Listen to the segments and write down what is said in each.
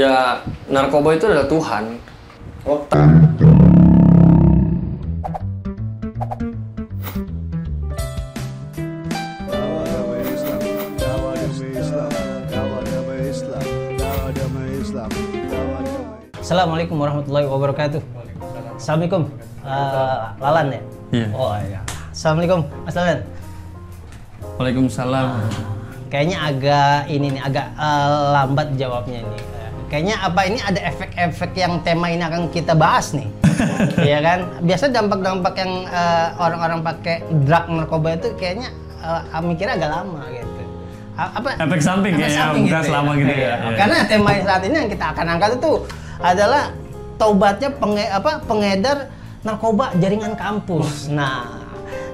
Ya narkoba itu adalah Tuhan. Oh. Assalamualaikum warahmatullahi wabarakatuh. Assalamualaikum. Eh, Lalan ya? Iya. Oh iya. Assalamualaikum, Mas Lalan. Waalaikumsalam. Kayaknya agak ini nih, agak eh, lambat jawabnya nih. Kayaknya apa ini ada efek-efek yang tema ini akan kita bahas nih. Iya kan? Biasa dampak-dampak yang eh, orang-orang pakai drug narkoba itu kayaknya eh, mikirnya agak lama gitu. A- Apa Efek samping efek kayaknya, samping bukan selama gitu ya. Iya. Iya. Karena tema saat ini yang kita akan angkat itu adalah taubatnya penge, apa pengedar narkoba jaringan kampus. Nah,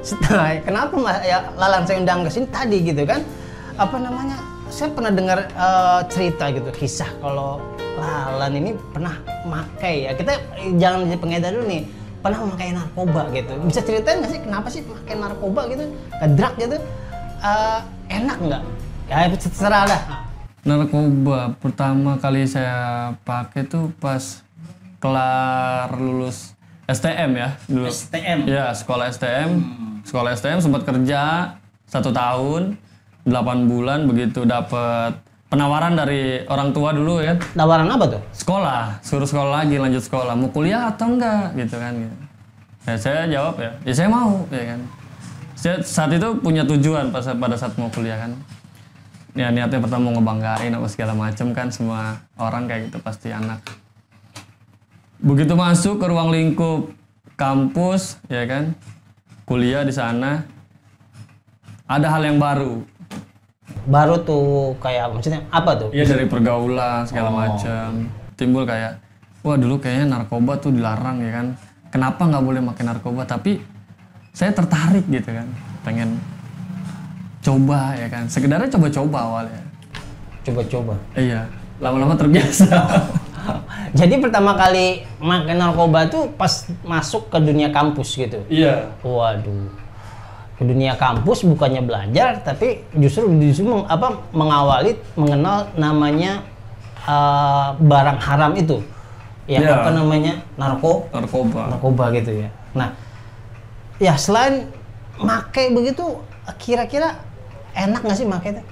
setelah kenapa Mas ya Lalang saya undang ke sini tadi gitu kan? Apa namanya? Saya pernah dengar eh, cerita gitu, kisah kalau Lalan ini pernah makai ya. Kita jangan jadi pengedar dulu nih. Pernah memakai narkoba gitu. Bisa ceritain nggak sih kenapa sih pakai narkoba gitu? Ke drug gitu? Eh, enak nggak? Ya terserah lah. Narkoba pertama kali saya pakai tuh pas kelar lulus STM ya dulu. STM? Ya sekolah STM. Sekolah STM sempat kerja satu tahun, 8 bulan begitu dapat penawaran dari orang tua dulu ya. Tawaran apa tuh? Sekolah, suruh sekolah lagi, lanjut sekolah. Mau kuliah atau enggak gitu kan. Gitu. Ya saya jawab ya, ya saya mau ya kan. Saya saat itu punya tujuan pas pada saat mau kuliah kan. Ya niatnya pertama mau ngebanggain apa segala macam kan semua orang kayak gitu pasti anak. Begitu masuk ke ruang lingkup kampus ya kan, kuliah di sana ada hal yang baru. Baru tuh kayak maksudnya apa tuh? Iya dari pergaulan segala macam timbul kayak wah dulu kayaknya narkoba tuh dilarang ya kan kenapa nggak boleh makan narkoba tapi saya tertarik gitu kan pengen coba ya kan sekedarnya coba-coba awalnya Coba-coba. iya lama-lama terbiasa Jadi pertama kali makan narkoba tuh pas masuk ke dunia kampus gitu. iya Waduh. Ke dunia kampus bukannya belajar tapi justru justru meng- apa mengawali mengenal namanya eh, barang haram itu. Yang Iya. apa namanya? narko narkoba narkoba gitu ya. Nah, ya selain make begitu kira-kira enak nggak sih make itu?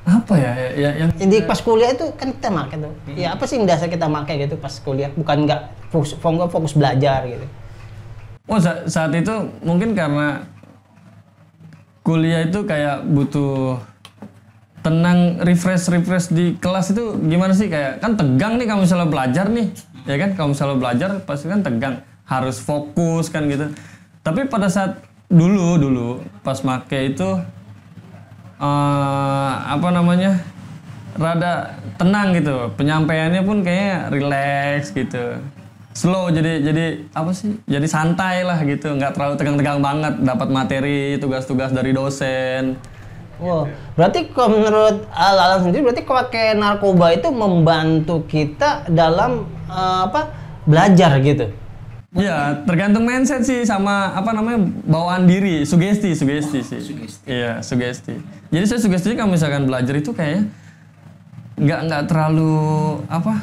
apa ya ya, ya yang Jadi pas kuliah itu kan kita make tuh. Ya apa sih yang dasar kita make gitu pas kuliah? Bukan nggak fokus, fokus, belajar gitu. Oh sa- saat itu mungkin karena kuliah itu kayak butuh tenang refresh refresh di kelas itu gimana sih? Kayak kan tegang nih kalau misalnya belajar nih ya kan? Kalau misalnya belajar pasti kan tegang harus fokus kan gitu. Tapi pada saat dulu dulu pas make itu eh, apa namanya rada tenang gitu. Penyampaiannya pun kayaknya relax gitu slow jadi jadi apa sih jadi santai lah gitu nggak terlalu tegang-tegang banget dapat materi tugas-tugas dari dosen Wow, berarti kalau menurut Lalang sendiri berarti kalau pakai narkoba itu membantu kita dalam uh, apa belajar gitu. Iya, tergantung mindset sih sama apa namanya bawaan diri, sugesti, sugesti sih. Iya, sugesti. Jadi saya sugesti kalau misalkan belajar itu kayak nggak nggak terlalu apa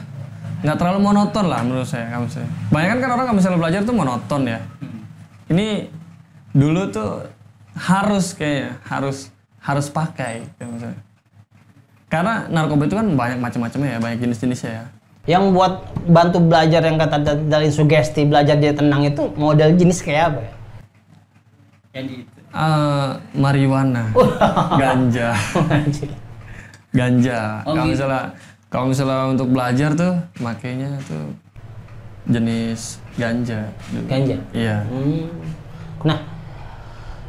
nggak terlalu monoton lah menurut saya kalau saya. Banyak kan orang kalau misalnya belajar tuh monoton ya. Ini dulu tuh harus kayaknya harus harus pakai. Karena narkoba itu kan banyak macam-macamnya ya, banyak jenis-jenisnya ya. Yang buat bantu belajar yang kata da- dari sugesti belajar dia tenang itu model jenis kayak apa ya? Eh, marijuana, ganja, ganja. kalau misalnya kalau misalnya untuk belajar tuh makainya tuh jenis ganja. Ganja. Iya. Hmm. Nah,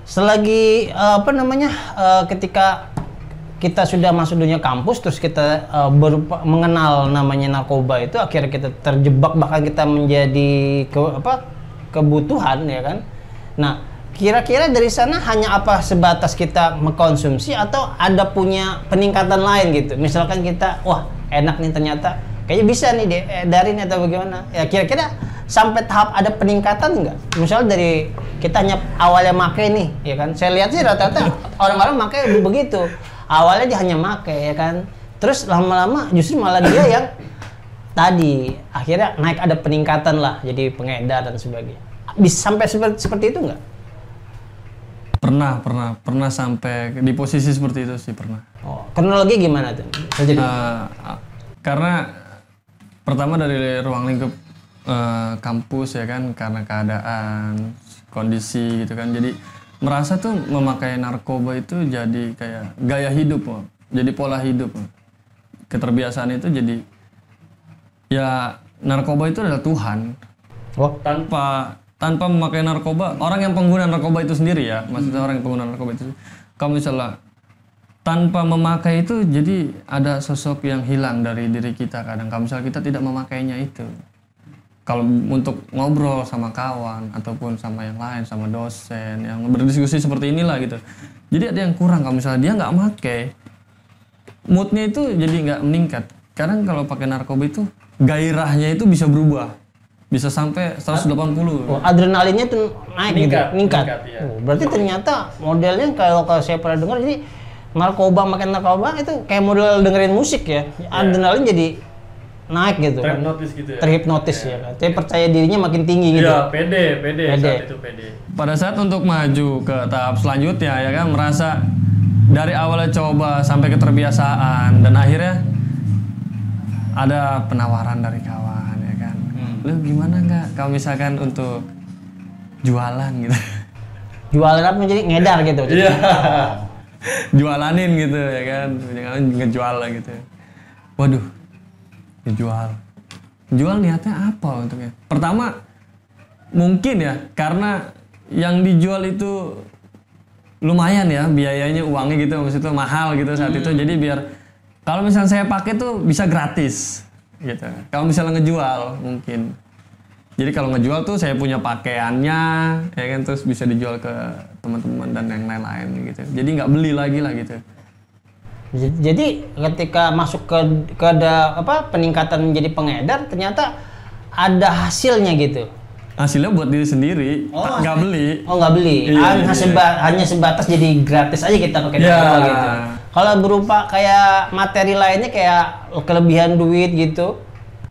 selagi eh, apa namanya eh, ketika kita sudah masuk dunia kampus terus kita eh, berupa- mengenal namanya narkoba itu akhirnya kita terjebak bahkan kita menjadi ke apa kebutuhan ya kan. Nah, kira-kira dari sana hanya apa sebatas kita mengkonsumsi atau ada punya peningkatan lain gitu. Misalkan kita wah enak nih ternyata kayaknya bisa nih deh eh, dari atau bagaimana. Ya kira-kira sampai tahap ada peningkatan nggak? Misalnya dari kita hanya awalnya make nih, ya kan? Saya lihat sih rata-rata orang-orang make begitu. Awalnya dia hanya make, ya kan? Terus lama-lama justru malah dia yang tadi akhirnya naik ada peningkatan lah jadi pengedar dan sebagainya. Bisa sampai seperti seperti itu nggak? Pernah, pernah, pernah sampai di posisi seperti itu sih pernah. Oh, kronologi gimana tuh? Eh, karena pertama dari ruang lingkup eh, kampus ya kan karena keadaan kondisi gitu kan jadi merasa tuh memakai narkoba itu jadi kayak gaya hidup Mo. jadi pola hidup Mo. keterbiasaan itu jadi ya narkoba itu adalah Tuhan oh, tanpa tanpa memakai narkoba orang yang pengguna narkoba itu sendiri ya maksudnya orang yang pengguna narkoba itu. Kalau misalnya tanpa memakai itu jadi ada sosok yang hilang dari diri kita kadang. Kalau misalnya kita tidak memakainya itu kalau untuk ngobrol sama kawan ataupun sama yang lain sama dosen yang berdiskusi seperti inilah gitu. Jadi ada yang kurang kalau misalnya dia nggak pakai moodnya itu jadi nggak meningkat. Kadang kalau pakai narkoba itu gairahnya itu bisa berubah bisa sampai 180 oh, adrenalinnya tuh naik Meningkat, gitu, meningkat. meningkat, iya. Oh, berarti ternyata modelnya kalau kalau saya pernah dengar jadi narkoba makan narkoba itu kayak model dengerin musik ya. Adrenalin jadi naik gitu. Terhipnotis gitu ya. Terhipnotis ya kan. Jadi percaya dirinya makin tinggi gitu. Iya, pede, pede, Pede. saat itu pede. Pada saat untuk maju ke tahap selanjutnya ya kan merasa dari awalnya coba sampai keterbiasaan dan akhirnya ada penawaran dari ya kan. Lu gimana nggak kalau misalkan untuk jualan gitu. Jualan apa jadi ngedar gitu. Iya. Jualanin gitu ya kan. Jangan ngejual lah gitu. Waduh. Ngejual. Jual niatnya apa untuknya? Pertama mungkin ya karena yang dijual itu lumayan ya biayanya uangnya gitu maksudnya mahal gitu saat itu jadi biar kalau misalnya saya pakai tuh bisa gratis gitu kalau misalnya ngejual mungkin jadi kalau ngejual tuh saya punya pakaiannya ya kan terus bisa dijual ke teman-teman dan yang lain-lain gitu jadi nggak beli lagi lah gitu Jadi ketika masuk ke ke ada apa peningkatan menjadi pengedar ternyata ada hasilnya gitu. hasilnya buat diri sendiri Oh, nggak beli Oh nggak beli, Iya, hanya, iya. seba- hanya sebatas jadi gratis aja kita pakai Iya. narkoba gitu. Kalau berupa kayak materi lainnya kayak kelebihan duit gitu,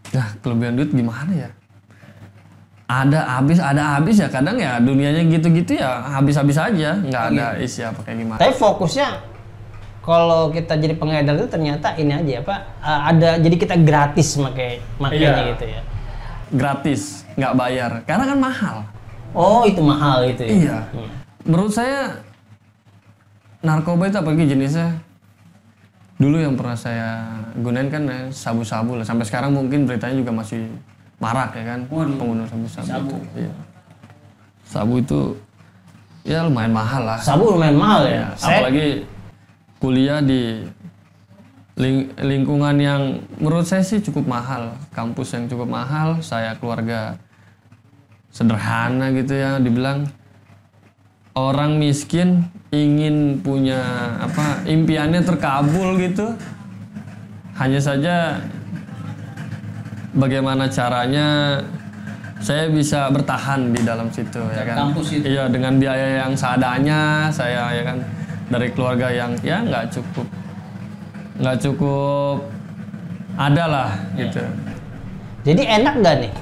Nah, kelebihan duit gimana ya? Ada habis, ada habis ya. Kadang ya dunianya gitu-gitu ya habis-habis aja. Nggak ada isi apa kayak gimana. tapi fokusnya kalau kita jadi pengedar itu ternyata ini aja apa uh, ada jadi kita gratis pakai makanya Iya. gitu ya. Gratis, nggak bayar. Karena kan mahal. Oh itu mahal itu ya. Iya. Menurut saya narkoba itu apalagi jenisnya dulu yang pernah saya gunain kan ya, sabu-sabu lah. Sampai sekarang mungkin beritanya juga masih marak ya kan pengguna sabu-sabu. Itu. Iya. Sabu itu ya lumayan mahal lah. Sabu lumayan mahal ya. Ya, Saya apalagi kuliah di ling- lingkungan yang menurut saya sih cukup mahal, kampus yang cukup mahal, saya keluarga sederhana gitu ya, dibilang orang miskin ingin punya apa impiannya terkabul gitu. Hanya saja bagaimana caranya saya bisa bertahan di dalam situ ya kan. Iya dengan biaya yang seadanya saya ya kan dari keluarga yang ya nggak cukup nggak cukup ada lah gitu. Jadi enak nggak nih?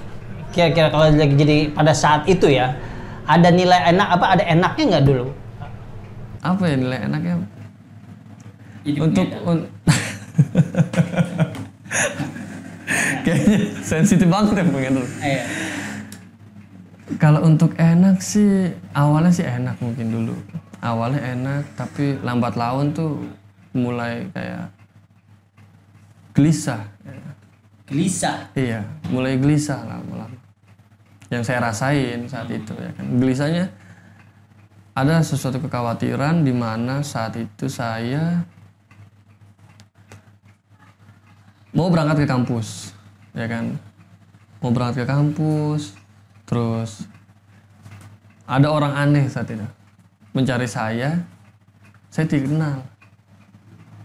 Kira-kira kalau lagi jadi pada saat itu ya, ada nilai enak apa ada enaknya nggak dulu? Apa ya nilai enaknya? Untuk un- kayaknya sensitif banget ya pengen dulu. Kalau untuk enak sih awalnya sih enak mungkin dulu. Awalnya enak tapi lambat laun tuh mulai kayak gelisah. Gelisah. Iya, mulai gelisah lama-lama. Yang saya rasain saat itu ya kan. Gelisahnya ada sesuatu kekhawatiran di mana saat itu saya mau berangkat ke kampus, ya kan. Mau berangkat ke kampus, terus ada orang aneh saat itu mencari saya, saya tidak kenal,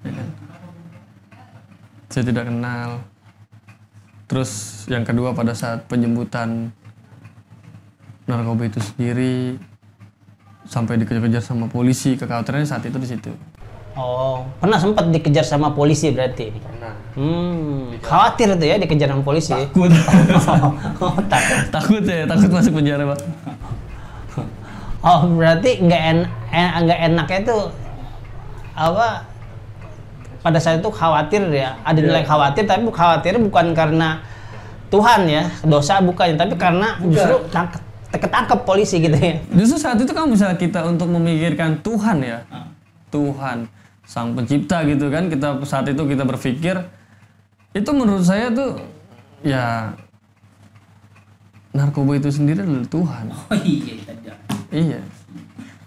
ya kan. Saya tidak kenal, Terus yang kedua pada saat penjemputan narkoba itu sendiri sampai dikejar-kejar sama polisi kekhawatirannya saat itu di situ. Oh, pernah sempat dikejar sama polisi berarti? Pernah. Hmm, khawatir tuh ya dikejar sama polisi. Takut. oh, takut. takut ya, takut masuk penjara, Pak. Oh, berarti nggak en en- nggak enaknya itu apa? Pada saat itu khawatir ya, ada nilai khawatir, tapi khawatirnya bukan karena Tuhan ya, dosa bukan, tapi karena justru tangkep, ketangkep polisi gitu ya. Justru saat itu kan bisa kita untuk memikirkan Tuhan ya. Tuhan, Sang Pencipta gitu kan. Kita saat itu kita berpikir itu menurut saya tuh ya narkoba itu sendiri adalah Tuhan. Oh iya ada. Iya.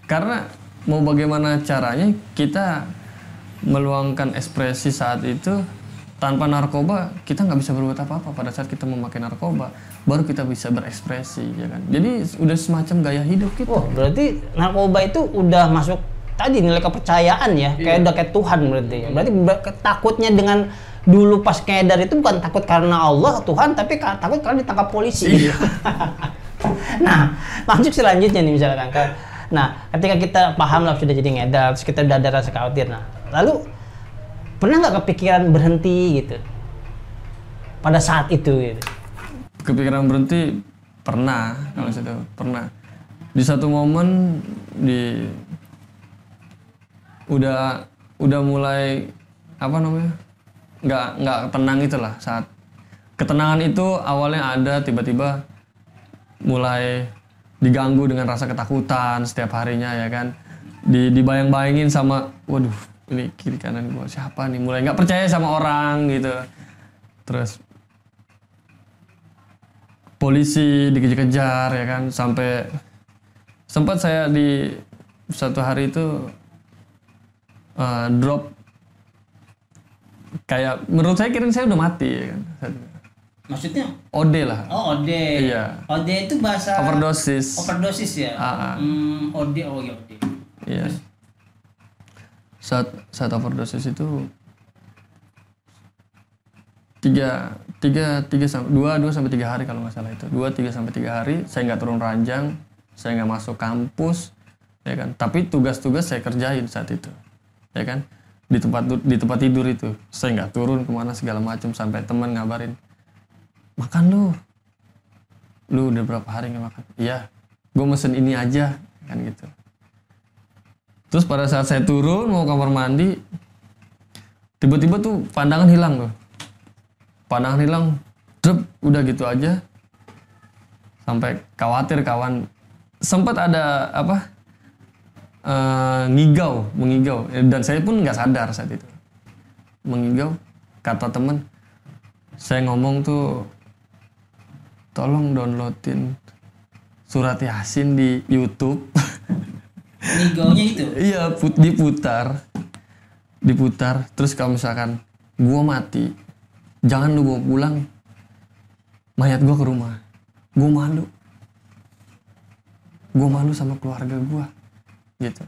Karena mau bagaimana caranya kita meluangkan ekspresi saat itu tanpa narkoba kita nggak bisa berbuat apa-apa pada saat kita memakai narkoba baru kita bisa berekspresi ya kan jadi udah semacam gaya hidup kita Oh, berarti narkoba itu udah masuk tadi nilai kepercayaan ya, kayak udah kayak Tuhan berarti. ya. Berarti ber- takutnya dengan dulu pas ngedar itu bukan takut karena Allah Tuhan, tapi takut karena ditangkap polisi. nah, lanjut selanjutnya nih misalkan kan. Nah, ketika kita paham lah sudah jadi ngedar, terus kita udah ada rasa khawatir. Nah, lalu pernah nggak kepikiran berhenti gitu? Pada saat itu gitu. kepikiran berhenti pernah kalau situ pernah di satu momen di udah udah mulai apa namanya nggak nggak tenang itulah saat ketenangan itu awalnya ada tiba-tiba mulai diganggu dengan rasa ketakutan setiap harinya ya kan di dibayang-bayangin sama waduh ini kiri kanan gua siapa nih mulai nggak percaya sama orang gitu terus polisi dikejar-kejar ya kan sampai sempat saya di satu hari itu eh, drop kayak menurut saya kira saya udah mati ya kan Maksudnya? OD lah Oh ode. Iya. Ode itu bahasa overdosis overdosis ya. Ah. Hmm, ode oh ya ode. Iya. Saat saat overdosis itu tiga tiga tiga sampai dua dua sampai tiga hari kalau nggak salah itu. Dua tiga sampai tiga hari saya nggak turun ranjang saya nggak masuk kampus ya kan? Tapi tugas-tugas saya kerjain saat itu ya kan? Di tempat di tempat tidur itu saya nggak turun ke mana segala macam sampai teman ngabarin makan lu. Lu udah berapa hari nggak makan? Iya gue mesen ini aja kan gitu Terus pada saat saya turun mau kamar mandi, tiba-tiba tuh pandangan hilang tuh. Pandangan hilang, drep, udah gitu aja. Sampai khawatir kawan. Sempat ada apa? eh, ngigau, mengigau. Eh, Dan saya pun nggak sadar saat itu. Mengigau, kata temen, saya ngomong tuh, tolong downloadin surat yasin di YouTube. Nigaunya itu. Iya, put, diputar. Diputar. Terus kalau misalkan gua mati, jangan lu bawa pulang mayat gua ke rumah. Gua malu. Gua malu sama keluarga gua. Gitu.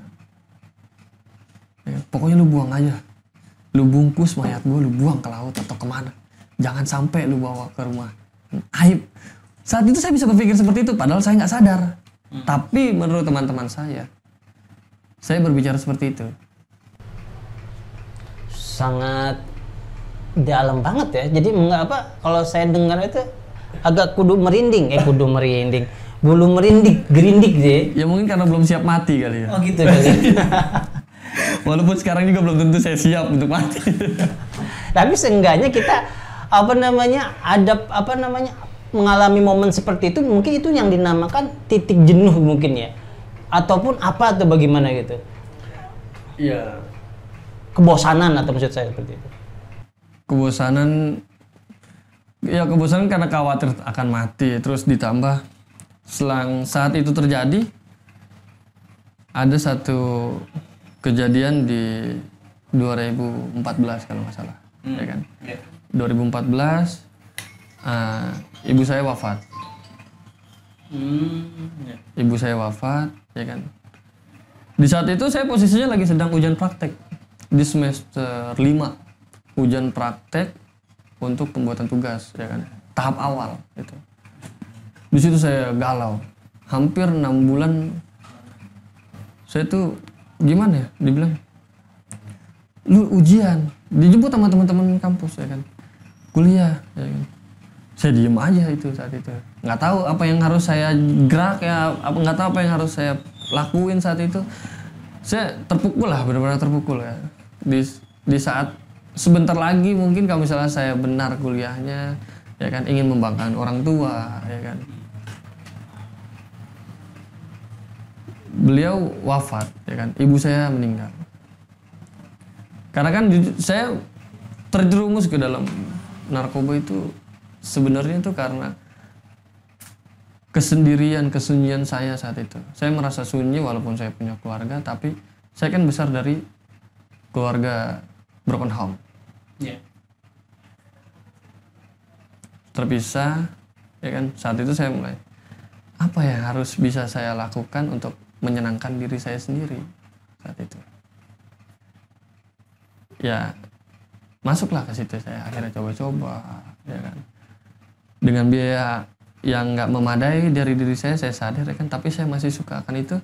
Ya, pokoknya lu buang aja. Lu bungkus mayat gua, lu buang ke laut atau ke mana. Jangan sampai lu bawa ke rumah. Aib. Saat itu saya bisa berpikir seperti itu, padahal saya nggak sadar. Tapi menurut teman-teman saya, saya berbicara seperti itu. sangat dalam banget ya. Jadi mengapa kalau saya dengar itu agak kudu merinding, eh kudu merinding, bulu merinding, gerindik deh. Ya mungkin karena belum siap mati kali ya. Oh gitu kali. Walaupun sekarang juga belum tentu saya siap untuk mati. Tapi seenggaknya kita apa namanya ada apa namanya mengalami momen seperti itu mungkin itu yang dinamakan titik jenuh mungkin ya ataupun apa atau bagaimana gitu? Iya. kebosanan atau maksud saya seperti itu? Kebosanan ya kebosanan karena khawatir akan mati. Terus ditambah selang saat itu terjadi ada satu kejadian di 2014 kalau nggak salah. Ya kan? 2014 eh, ibu saya wafat Hmm, ya. ibu saya wafat ya kan. Di saat itu saya posisinya lagi sedang ujian praktek di semester 5 ujian praktek untuk pembuatan tugas ya kan. Tahap awal gitu. Di situ saya galau. Hampir enam bulan saya tuh gimana ya dibilang? Lu ujian dijemput sama teman-teman kampus ya kan. Kuliah ya kan. Saya diem aja itu saat itu nggak tahu apa yang harus saya gerak ya apa nggak tahu apa yang harus saya lakuin saat itu. Saya terpukul lah benar-benar terpukul ya. Di di saat sebentar lagi mungkin kalau misalnya saya benar kuliahnya ya kan ingin membanggakan orang tua ya kan. Beliau wafat ya kan. Ibu saya meninggal. Karena kan saya terjerumus ke dalam narkoba itu sebenarnya itu karena kesendirian kesunyian saya saat itu. Saya merasa sunyi walaupun saya punya keluarga tapi saya kan besar dari keluarga broken home. Ya. terpisah ya kan? Saat itu saya mulai apa yang harus bisa saya lakukan untuk menyenangkan diri saya sendiri? Saat itu. Ya masuklah ke situ saya. Akhirnya coba-coba ya kan? Dengan biaya yang nggak memadai dari diri saya saya sadar ya kan tapi saya masih suka akan itu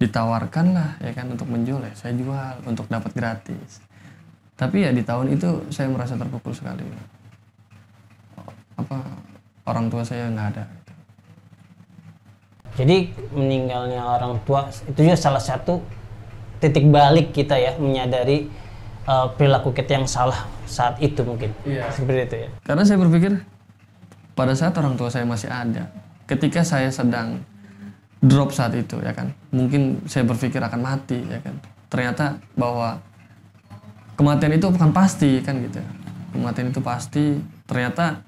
ditawarkan lah ya kan untuk menjual ya saya jual untuk dapat gratis tapi ya di tahun itu saya merasa terpukul sekali apa orang tua saya nggak ada gitu. Jadi meninggalnya orang tua itu juga salah satu titik balik kita ya menyadari uh, perilaku kita yang salah saat itu mungkin. Iya. Seperti itu ya. Karena saya berpikir pada saat orang tua saya masih ada, ketika saya sedang drop saat itu ya kan, mungkin saya berpikir akan mati ya kan. Ternyata bahwa kematian itu bukan pasti kan gitu. Kematian itu pasti. Ternyata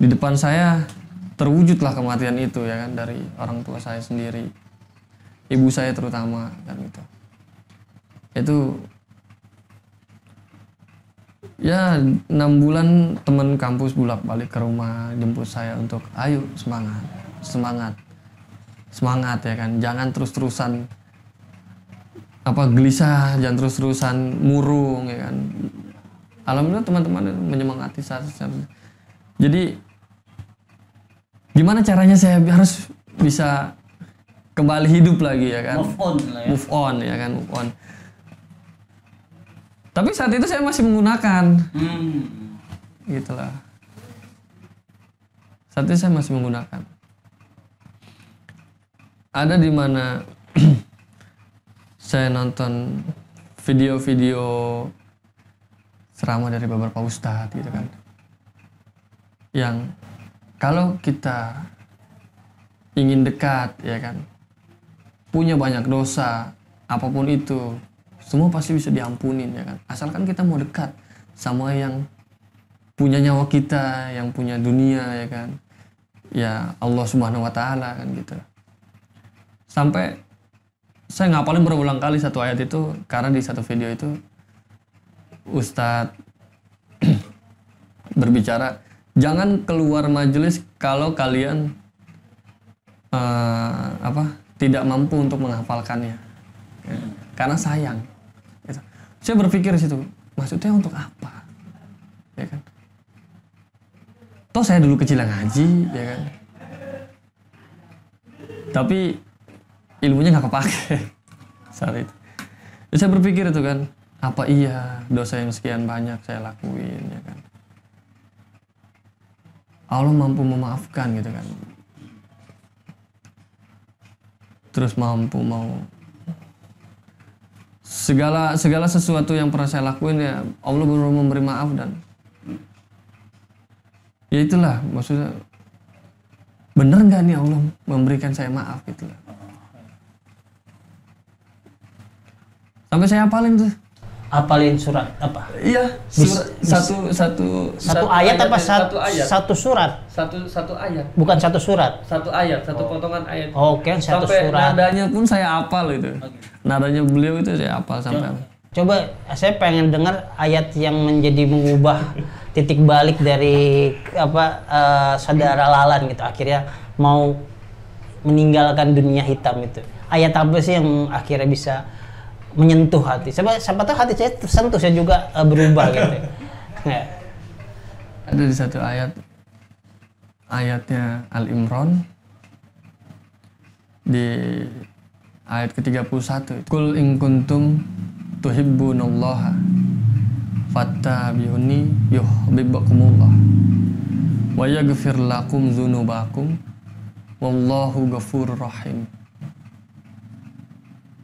di depan saya terwujudlah kematian itu ya kan dari orang tua saya sendiri, ibu saya terutama kan gitu. Itu ya enam bulan teman kampus bolak balik ke rumah jemput saya untuk ayo semangat semangat semangat ya kan. Jangan terus terusan apa gelisah jangan terus terusan murung ya kan. Alhamdulillah teman-teman menyemangati saya saya- jadi gimana caranya saya harus bisa kembali hidup lagi ya kan? Move on lah ya. move on ya kan move on tapi saat itu saya masih menggunakan. Hmm. gitulah saat itu saya masih menggunakan. Ada di mana saya nonton video-video ceramah dari beberapa ustadz gitu kan. Yang kalau kita ingin dekat ya kan punya banyak dosa apa pun itu semua pasti bisa diampunin ya kan asalkan kita mau dekat sama yang punya nyawa kita yang punya dunia ya kan ya Allah subhanahu wa taala kan gitu sampai saya ngapalin berulang kali satu ayat itu karena di satu video itu Ustadz berbicara jangan keluar majelis kalau kalian eh, apa tidak mampu untuk menghafalkannya Ya. karena sayang. Saya berpikir situ maksudnya untuk apa? Ya kan? Toh saya dulu kecil ngaji ya kan? Tapi ilmunya nggak kepake. Saat itu Ya, saya berpikir itu kan apa iya dosa yang sekian banyak saya lakuin? Ya kan? Allah mampu memaafkan gitu kan. Terus mampu mau segala segala sesuatu yang pernah saya lakuin ya Allah baru memberi maaf dan ya itulah maksudnya bener nggak nih Allah memberikan saya maaf gitu lah. Sampai saya hafalin tuh Apalin surat apa? iya Bis- surat- bis- satu satu Satu, ayat apa dan satu, satu ayat satu surat? satu satu ayat Bukan satu surat. satu ayat satu potongan ayat Oke, satu sampai surat. nadanya pun saya hafal itu nadanya beliau itu saya hafal sampai Coba saya pengen dengar ayat yang menjadi mengubah titik balik dari apa eh, saudara Lalan gitu akhirnya mau meninggalkan dunia hitam itu. Ayat apa sih yang akhirnya bisa menyentuh hati? Siapa siapa tahu hati saya tersentuh saya juga eh, berubah gitu. Ya. ada di satu ayat ayatnya Al Imran di ayat ke-31 itu. Kul in kuntum tuhibbunallaha fattabi'uni yuhibbukumullah wa yaghfir lakum dzunubakum wallahu ghafurur rahim